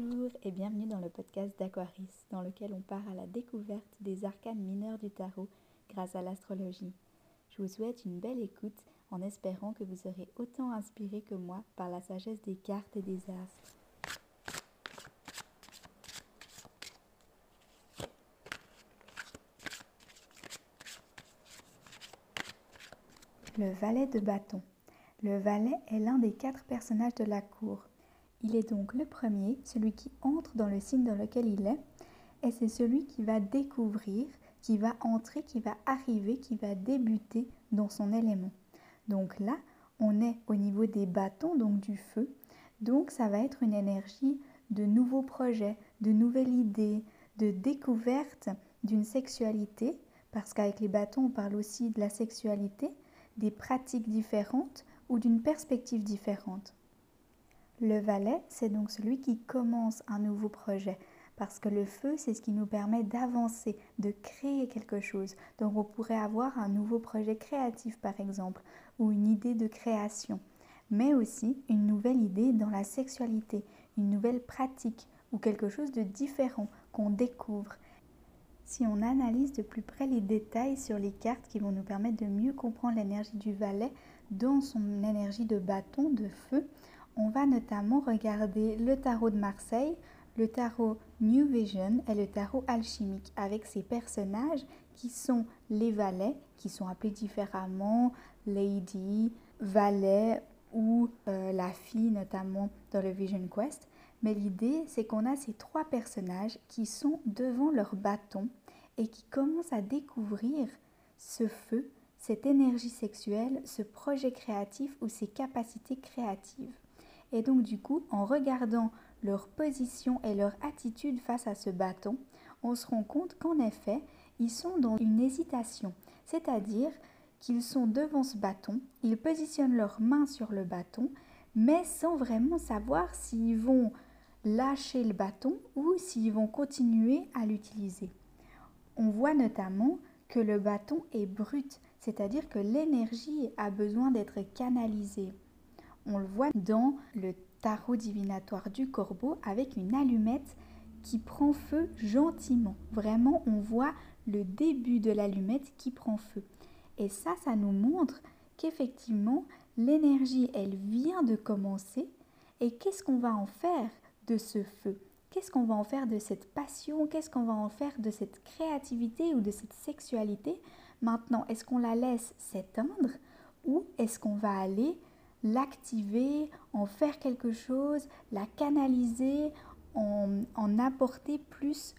Bonjour et bienvenue dans le podcast d'Aquaris, dans lequel on part à la découverte des arcanes mineurs du tarot grâce à l'astrologie. Je vous souhaite une belle écoute en espérant que vous serez autant inspiré que moi par la sagesse des cartes et des astres. Le valet de bâton. Le valet est l'un des quatre personnages de la cour. Il est donc le premier, celui qui entre dans le signe dans lequel il est, et c'est celui qui va découvrir, qui va entrer, qui va arriver, qui va débuter dans son élément. Donc là, on est au niveau des bâtons, donc du feu. Donc ça va être une énergie de nouveaux projets, de nouvelles idées, de découverte d'une sexualité, parce qu'avec les bâtons, on parle aussi de la sexualité, des pratiques différentes ou d'une perspective différente. Le valet, c'est donc celui qui commence un nouveau projet, parce que le feu, c'est ce qui nous permet d'avancer, de créer quelque chose. Donc on pourrait avoir un nouveau projet créatif, par exemple, ou une idée de création, mais aussi une nouvelle idée dans la sexualité, une nouvelle pratique, ou quelque chose de différent qu'on découvre. Si on analyse de plus près les détails sur les cartes qui vont nous permettre de mieux comprendre l'énergie du valet dans son énergie de bâton, de feu, on va notamment regarder le tarot de Marseille, le tarot New Vision et le tarot alchimique avec ces personnages qui sont les valets, qui sont appelés différemment Lady, Valet ou euh, la fille notamment dans le Vision Quest. Mais l'idée, c'est qu'on a ces trois personnages qui sont devant leur bâton et qui commencent à découvrir ce feu, cette énergie sexuelle, ce projet créatif ou ces capacités créatives. Et donc du coup, en regardant leur position et leur attitude face à ce bâton, on se rend compte qu'en effet, ils sont dans une hésitation. C'est-à-dire qu'ils sont devant ce bâton, ils positionnent leurs mains sur le bâton, mais sans vraiment savoir s'ils vont lâcher le bâton ou s'ils vont continuer à l'utiliser. On voit notamment que le bâton est brut, c'est-à-dire que l'énergie a besoin d'être canalisée. On le voit dans le tarot divinatoire du corbeau avec une allumette qui prend feu gentiment. Vraiment, on voit le début de l'allumette qui prend feu. Et ça, ça nous montre qu'effectivement, l'énergie, elle vient de commencer. Et qu'est-ce qu'on va en faire de ce feu? Qu'est-ce qu'on va en faire de cette passion? Qu'est-ce qu'on va en faire de cette créativité ou de cette sexualité? Maintenant, est-ce qu'on la laisse s'éteindre ou est-ce qu'on va aller l'activer, en faire quelque chose, la canaliser, en, en, apporter plus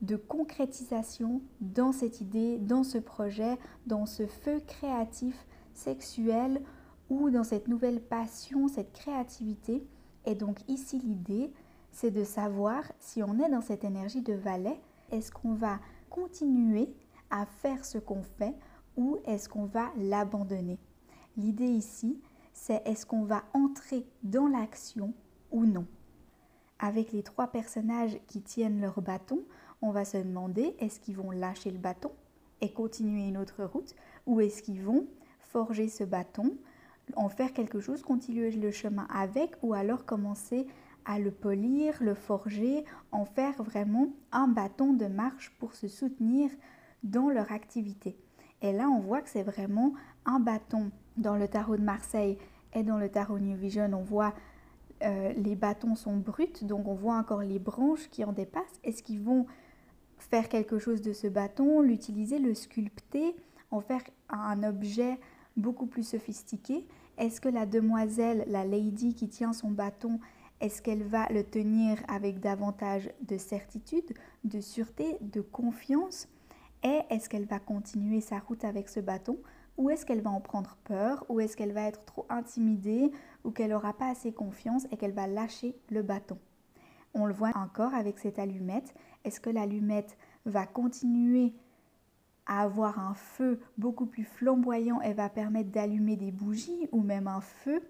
de concrétisation dans cette idée, dans ce projet, dans ce feu créatif, sexuel ou dans cette nouvelle passion, cette créativité. Et donc ici l'idée, c'est de savoir si on est dans cette énergie de valet, est-ce qu'on va continuer à faire ce qu'on fait ou est-ce qu'on va l'abandonner? L'idée ici, c'est est-ce qu'on va entrer dans l'action ou non. Avec les trois personnages qui tiennent leur bâton, on va se demander est-ce qu'ils vont lâcher le bâton et continuer une autre route ou est-ce qu'ils vont forger ce bâton, en faire quelque chose, continuer le chemin avec ou alors commencer à le polir, le forger, en faire vraiment un bâton de marche pour se soutenir dans leur activité. Et là, on voit que c'est vraiment un bâton dans le tarot de Marseille et dans le tarot New Vision, on voit euh, les bâtons sont bruts, donc on voit encore les branches qui en dépassent. Est-ce qu'ils vont faire quelque chose de ce bâton, l'utiliser, le sculpter, en faire un objet beaucoup plus sophistiqué? Est-ce que la demoiselle, la lady qui tient son bâton, est-ce qu'elle va le tenir avec davantage de certitude, de sûreté, de confiance? Et est-ce qu'elle va continuer sa route avec ce bâton? Ou est-ce qu'elle va en prendre peur? Ou est-ce qu'elle va être trop intimidée? Ou qu'elle n'aura pas assez confiance et qu'elle va lâcher le bâton? On le voit encore avec cette allumette. Est-ce que l'allumette va continuer à avoir un feu beaucoup plus flamboyant et va permettre d'allumer des bougies ou même un feu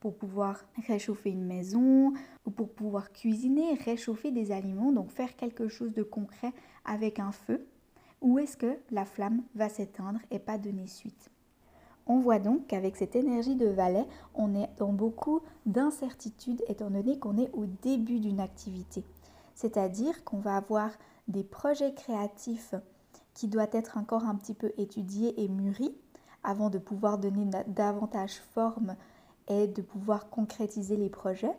pour pouvoir réchauffer une maison ou pour pouvoir cuisiner, réchauffer des aliments, donc faire quelque chose de concret avec un feu? Ou est-ce que la flamme va s'éteindre et pas donner suite? On voit donc qu'avec cette énergie de valet, on est dans beaucoup d'incertitudes étant donné qu'on est au début d'une activité. C'est-à-dire qu'on va avoir des projets créatifs qui doivent être encore un petit peu étudiés et mûris avant de pouvoir donner davantage forme et de pouvoir concrétiser les projets.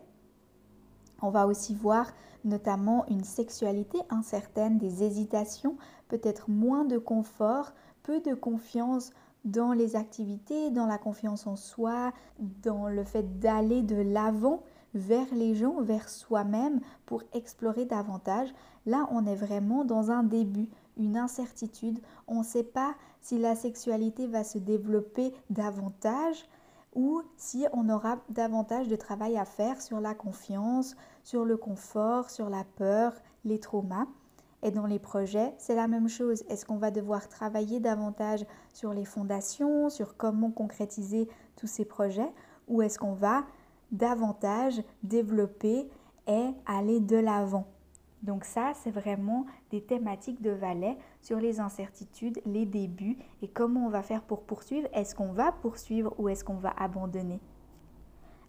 On va aussi voir notamment une sexualité incertaine, des hésitations, peut-être moins de confort, peu de confiance dans les activités, dans la confiance en soi, dans le fait d'aller de l'avant vers les gens, vers soi-même pour explorer davantage. Là, on est vraiment dans un début, une incertitude. On ne sait pas si la sexualité va se développer davantage ou si on aura davantage de travail à faire sur la confiance, sur le confort, sur la peur, les traumas. Et dans les projets, c'est la même chose. Est-ce qu'on va devoir travailler davantage sur les fondations, sur comment concrétiser tous ces projets, ou est-ce qu'on va davantage développer et aller de l'avant? Donc ça, c'est vraiment des thématiques de valet sur les incertitudes, les débuts et comment on va faire pour poursuivre. Est-ce qu'on va poursuivre ou est-ce qu'on va abandonner?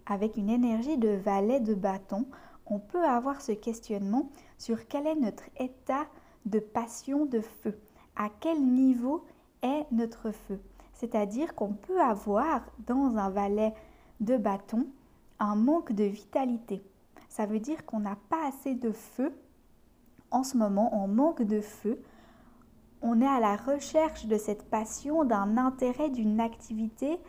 Avec une énergie de valet de bâton, on peut avoir ce questionnement sur quel est notre état de passion de feu. À quel niveau est notre feu C'est-à-dire qu'on peut avoir dans un valet de bâton un manque de vitalité. Ça veut dire qu'on n'a pas assez de feu. En ce moment, on manque de feu. On est à la recherche de cette passion, d'un intérêt, d'une activité,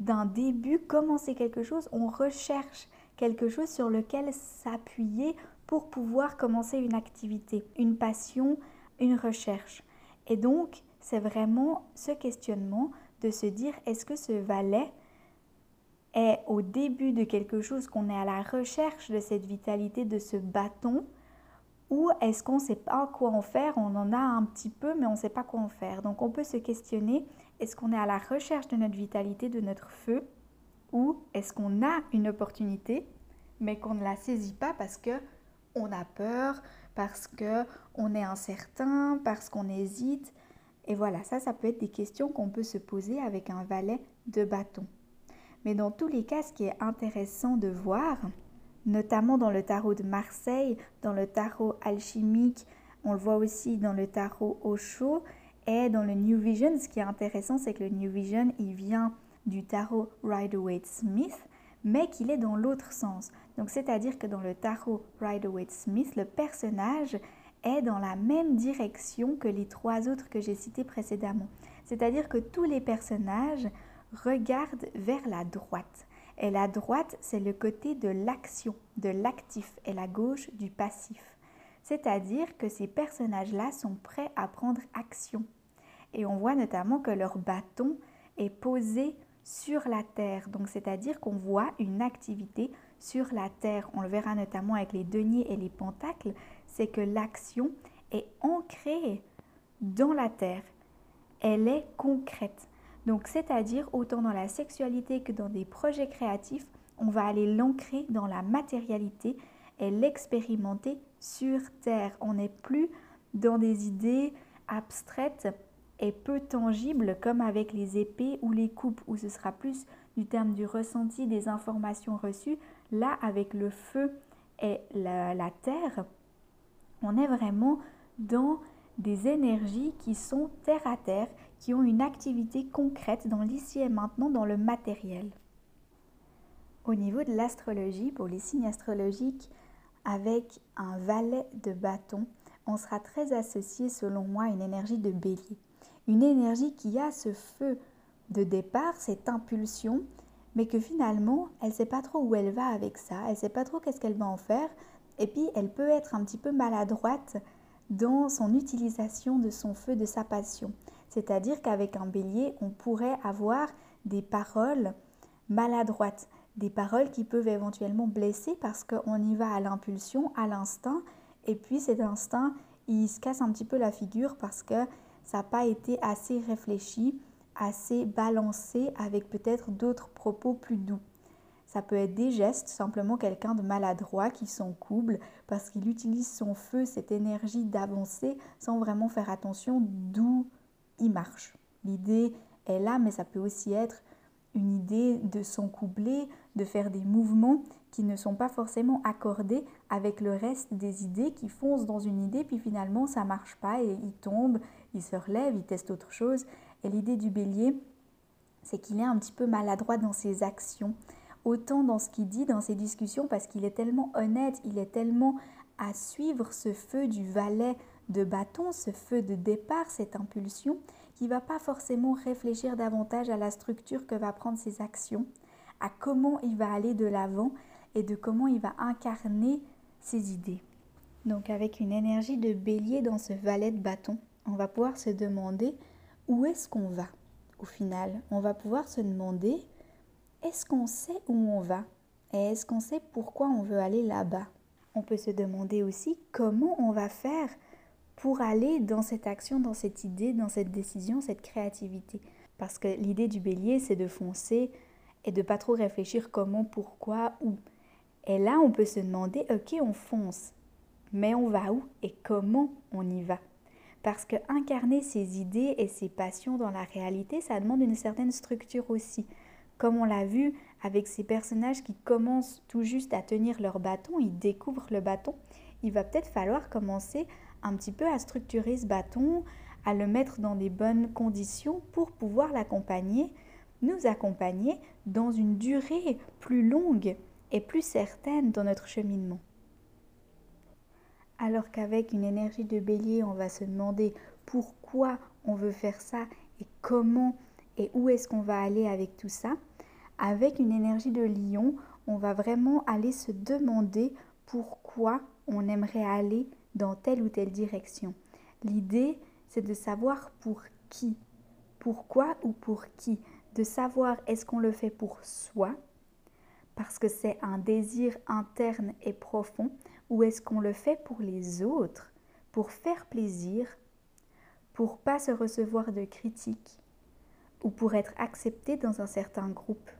d'un début, commencer quelque chose. On recherche quelque chose sur lequel s'appuyer pour pouvoir commencer une activité, une passion, une recherche. Et donc, c'est vraiment ce questionnement de se dire est-ce que ce valet est au début de quelque chose, qu'on est à la recherche de cette vitalité, de ce bâton, ou est-ce qu'on ne sait pas quoi en faire On en a un petit peu, mais on ne sait pas quoi en faire? Donc on peut se questionner, est-ce qu'on est à la recherche de notre vitalité, de notre feu, ou est-ce qu'on a une opportunité, mais qu'on ne la saisit pas parce que on a peur, parce que on est incertain, parce qu'on hésite? Et voilà, ça, ça peut être des questions qu'on peut se poser avec un valet de bâton. Mais dans tous les cas, ce qui est intéressant de voir, notamment dans le tarot de Marseille, dans le tarot alchimique, on le voit aussi dans le tarot Osho et dans le New Vision. Ce qui est intéressant, c'est que le New Vision, il vient du tarot Rider-Waite-Smith, mais qu'il est dans l'autre sens. Donc, c'est-à-dire que dans le tarot Rider-Waite-Smith, le personnage est dans la même direction que les trois autres que j'ai cités précédemment. C'est-à-dire que tous les personnages regardent vers la droite. Et la droite, c'est le côté de l'action, de l'actif, et la gauche du passif. C'est-à-dire que ces personnages-là sont prêts à prendre action. Et on voit notamment que leur bâton est posé sur la terre. Donc, c'est-à-dire qu'on voit une activité sur la terre. On le verra notamment avec les deniers et les pentacles. C'est que l'action est ancrée dans la terre. Elle est concrète. Donc, c'est-à-dire autant dans la sexualité que dans des projets créatifs, on va aller l'ancrer dans la matérialité et l'expérimenter sur Terre. On n'est plus dans des idées abstraites et peu tangibles comme avec les épées ou les coupes, où ce sera plus du terme du ressenti des informations reçues. Là, avec le feu et la, la terre, on est vraiment dans des énergies qui sont terre à terre, qui ont une activité concrète dans l'ici et maintenant, dans le matériel. Au niveau de l'astrologie, pour les signes astrologiques, avec un valet de bâton, on sera très associé selon moi à une énergie de bélier. Une énergie qui a ce feu de départ, cette impulsion, mais que finalement, elle ne sait pas trop où elle va avec ça, elle ne sait pas trop qu'est-ce qu'elle va en faire, et puis elle peut être un petit peu maladroite dans son utilisation de son feu, de sa passion. C'est-à-dire qu'avec un bélier, on pourrait avoir des paroles maladroites, des paroles qui peuvent éventuellement blesser parce qu'on y va à l'impulsion, à l'instinct, et puis cet instinct, il se casse un petit peu la figure parce que ça n'a pas été assez réfléchi, assez balancé avec peut-être d'autres propos plus doux. Ça peut être des gestes, simplement quelqu'un de maladroit qui s'en couple parce qu'il utilise son feu, cette énergie d'avancer sans vraiment faire attention d'où il marche. L'idée est là, mais ça peut aussi être une idée de s'encoubler, de faire des mouvements qui ne sont pas forcément accordés avec le reste des idées qui foncent dans une idée puis finalement ça marche pas et il tombe, il se relève, il teste autre chose. Et l'idée du bélier, c'est qu'il est un petit peu maladroit dans ses actions, autant dans ce qu'il dit, dans ses discussions, parce qu'il est tellement honnête, il est tellement à suivre ce feu du valet de bâton, ce feu de départ, cette impulsion, qui va pas forcément réfléchir davantage à la structure que va prendre ses actions, à comment il va aller de l'avant et de comment il va incarner ses idées. Donc avec une énergie de bélier dans ce valet de bâton, on va pouvoir se demander où est-ce qu'on va au final. On va pouvoir se demander est-ce qu'on sait où on va et est-ce qu'on sait pourquoi on veut aller là-bas? On peut se demander aussi comment on va faire pour aller dans cette action, dans cette idée, dans cette décision, cette créativité. Parce que l'idée du bélier, c'est de foncer et de pas trop réfléchir comment, pourquoi, où. Et là, on peut se demander, ok, on fonce, mais on va où et comment on y va? Parce que incarner ses idées et ses passions dans la réalité, ça demande une certaine structure aussi. Comme on l'a vu avec ces personnages qui commencent tout juste à tenir leur bâton, ils découvrent le bâton, il va peut-être falloir commencer un petit peu à structurer ce bâton, à le mettre dans des bonnes conditions pour pouvoir l'accompagner, nous accompagner dans une durée plus longue et plus certaine dans notre cheminement. Alors qu'avec une énergie de bélier, on va se demander pourquoi on veut faire ça et comment et où est-ce qu'on va aller avec tout ça. Avec une énergie de lion, on va vraiment aller se demander pourquoi on aimerait aller dans telle ou telle direction. L'idée, c'est de savoir pour qui, pourquoi ou pour qui, de savoir est-ce qu'on le fait pour soi, parce que c'est un désir interne et profond, ou est-ce qu'on le fait pour les autres, pour faire plaisir, pour pas se recevoir de critiques, ou pour être accepté dans un certain groupe?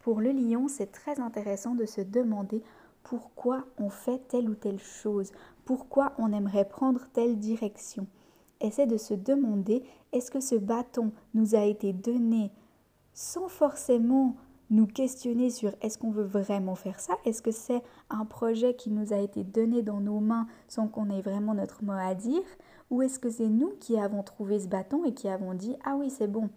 Pour le lion, c'est très intéressant de se demander pourquoi on fait telle ou telle chose, pourquoi on aimerait prendre telle direction. Essaie de se demander est-ce que ce bâton nous a été donné sans forcément nous questionner sur est-ce qu'on veut vraiment faire ça? Est-ce que c'est un projet qui nous a été donné dans nos mains sans qu'on ait vraiment notre mot à dire? Ou est-ce que c'est nous qui avons trouvé ce bâton et qui avons dit ah oui c'est bon,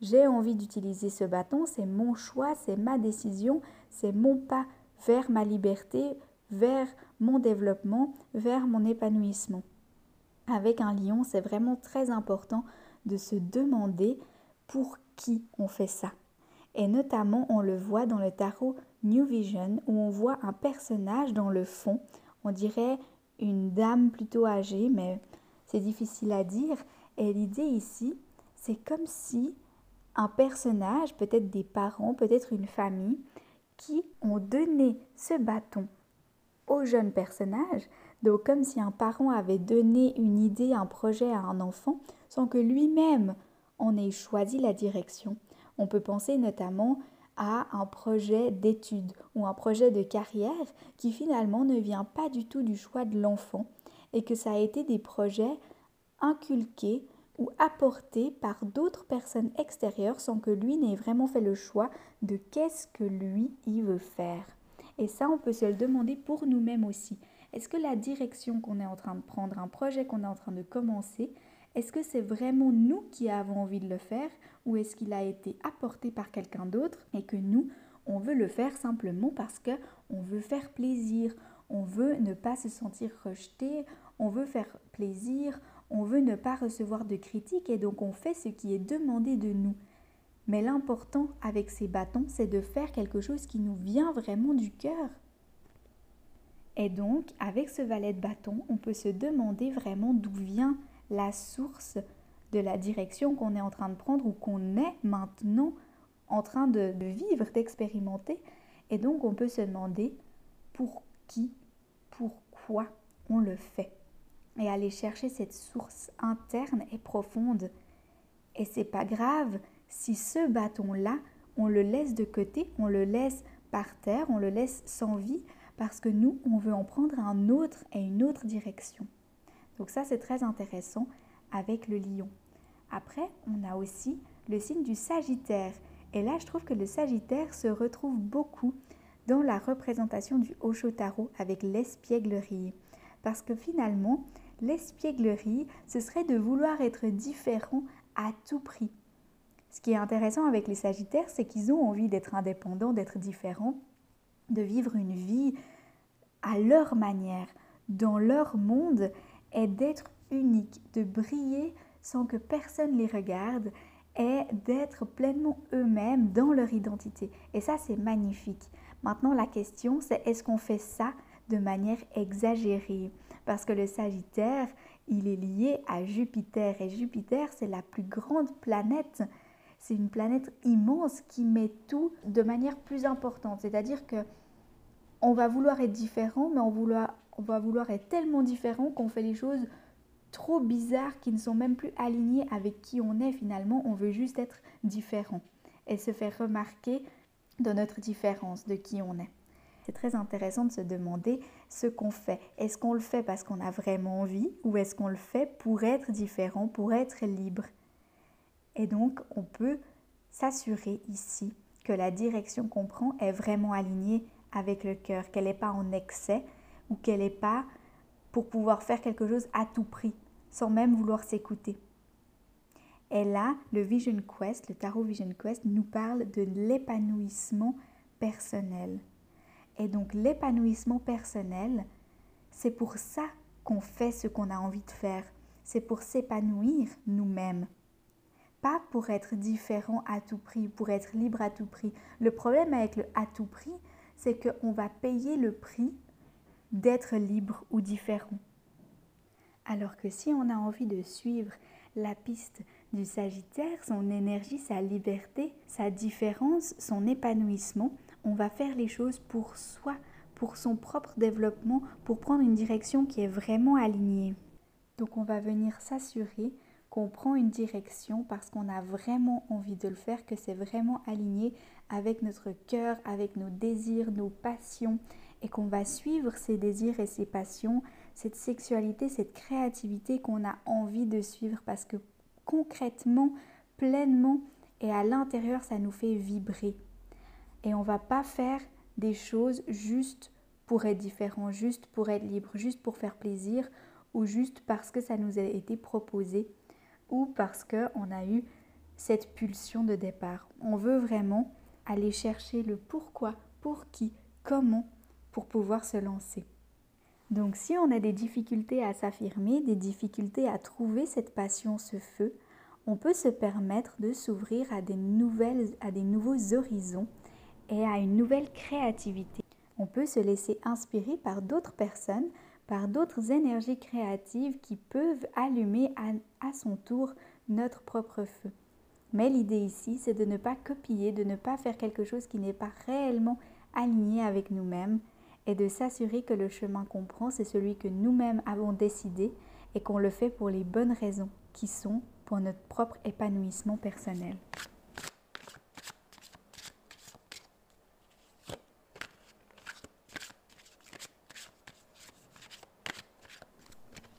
j'ai envie d'utiliser ce bâton, c'est mon choix, c'est ma décision, c'est mon pas vers ma liberté, vers mon développement, vers mon épanouissement. Avec un lion, c'est vraiment très important de se demander pour qui on fait ça. Et notamment, on le voit dans le tarot New Vision, où on voit un personnage dans le fond, on dirait une dame plutôt âgée, mais c'est difficile à dire. Et l'idée ici, c'est comme si un personnage, peut-être des parents, peut-être une famille, qui ont donné ce bâton au jeune personnage, donc comme si un parent avait donné une idée, un projet à un enfant, sans que lui-même en ait choisi la direction. On peut penser notamment à un projet d'études ou un projet de carrière qui finalement ne vient pas du tout du choix de l'enfant et que ça a été des projets inculqués ou apporté par d'autres personnes extérieures sans que lui n'ait vraiment fait le choix de qu'est-ce que lui il veut faire. Et ça, on peut se le demander pour nous-mêmes aussi. Est-ce que la direction qu'on est en train de prendre, un projet qu'on est en train de commencer, est-ce que c'est vraiment nous qui avons envie de le faire ou est-ce qu'il a été apporté par quelqu'un d'autre et que nous, on veut le faire simplement parce que on veut faire plaisir, on veut ne pas se sentir rejeté, on veut faire plaisir, on veut ne pas recevoir de critiques et donc on fait ce qui est demandé de nous. Mais l'important avec ces bâtons, c'est de faire quelque chose qui nous vient vraiment du cœur. Et donc, avec ce valet de bâton, on peut se demander vraiment d'où vient la source de la direction qu'on est en train de prendre ou qu'on est maintenant en train de, vivre, d'expérimenter. Et donc, on peut se demander pour qui, pourquoi on le fait et aller chercher cette source interne et profonde. Et c'est pas grave si ce bâton-là, on le laisse de côté, on le laisse par terre, on le laisse sans vie, parce que nous, on veut en prendre un autre et une autre direction. Donc ça, c'est très intéressant avec le lion. Après, on a aussi le signe du Sagittaire. Et là, je trouve que le Sagittaire se retrouve beaucoup dans la représentation du Osho-Tarot avec l'espièglerie. Parce que finalement, l'espièglerie, ce serait de vouloir être différent à tout prix. Ce qui est intéressant avec les Sagittaires, c'est qu'ils ont envie d'être indépendants, d'être différents, de vivre une vie à leur manière, dans leur monde, et d'être unique, de briller sans que personne les regarde et d'être pleinement eux-mêmes dans leur identité. Et ça, c'est magnifique. Maintenant, la question, c'est est-ce qu'on fait ça de manière exagérée? Parce que le Sagittaire, il est lié à Jupiter et Jupiter, c'est la plus grande planète. C'est une planète immense qui met tout de manière plus importante. C'est-à-dire que on va vouloir être différent, mais on, on va vouloir être tellement différent qu'on fait les choses trop bizarres qui ne sont même plus alignés avec qui on est finalement. On veut juste être différent et se faire remarquer de notre différence, de qui on est. C'est très intéressant de se demander ce qu'on fait. Est-ce qu'on le fait parce qu'on a vraiment envie ou est-ce qu'on le fait pour être différent, pour être libre? Et donc, on peut s'assurer ici que la direction qu'on prend est vraiment alignée avec le cœur, qu'elle n'est pas en excès ou qu'elle n'est pas pour pouvoir faire quelque chose à tout prix sans même vouloir s'écouter. Et là, le Vision Quest, le Tarot Vision Quest, nous parle de l'épanouissement personnel. Et donc l'épanouissement personnel, c'est pour ça qu'on fait ce qu'on a envie de faire. C'est pour s'épanouir nous-mêmes. Pas pour être différent à tout prix, pour être libre à tout prix. Le problème avec le à tout prix, c'est qu'on va payer le prix d'être libre ou différent. Alors que si on a envie de suivre la piste du Sagittaire, son énergie, sa liberté, sa différence, son épanouissement, on va faire les choses pour soi, pour son propre développement, pour prendre une direction qui est vraiment alignée. Donc on va venir s'assurer qu'on prend une direction parce qu'on a vraiment envie de le faire, que c'est vraiment aligné avec notre cœur, avec nos désirs, nos passions, et qu'on va suivre ces désirs et ces passions cette sexualité, cette créativité qu'on a envie de suivre parce que concrètement, pleinement et à l'intérieur, ça nous fait vibrer. Et on va pas faire des choses juste pour être différent, juste pour être libre, juste pour faire plaisir ou juste parce que ça nous a été proposé ou parce qu'on a eu cette pulsion de départ. On veut vraiment aller chercher le pourquoi, pour qui, comment pour pouvoir se lancer. Donc si on a des difficultés à s'affirmer, des difficultés à trouver cette passion, ce feu, on peut se permettre de s'ouvrir à des nouvelles à des nouveaux horizons et à une nouvelle créativité. On peut se laisser inspirer par d'autres personnes, par d'autres énergies créatives qui peuvent allumer à, à son tour notre propre feu. Mais l'idée ici, c'est de ne pas copier, de ne pas faire quelque chose qui n'est pas réellement aligné avec nous-mêmes, et de s'assurer que le chemin qu'on prend, c'est celui que nous-mêmes avons décidé et qu'on le fait pour les bonnes raisons qui sont pour notre propre épanouissement personnel.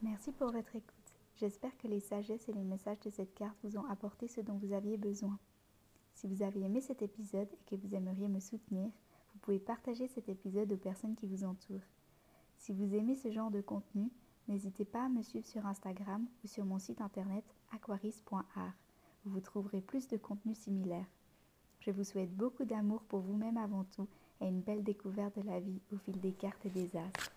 Merci pour votre écoute. J'espère que les sagesses et les messages de cette carte vous ont apporté ce dont vous aviez besoin. Si vous avez aimé cet épisode et que vous aimeriez me soutenir, pouvez partager cet épisode aux personnes qui vous entourent. Si vous aimez ce genre de contenu, n'hésitez pas à me suivre sur Instagram ou sur mon site internet aquaris.art vous trouverez plus de contenu similaire. Je vous souhaite beaucoup d'amour pour vous-même avant tout et une belle découverte de la vie au fil des cartes et des astres.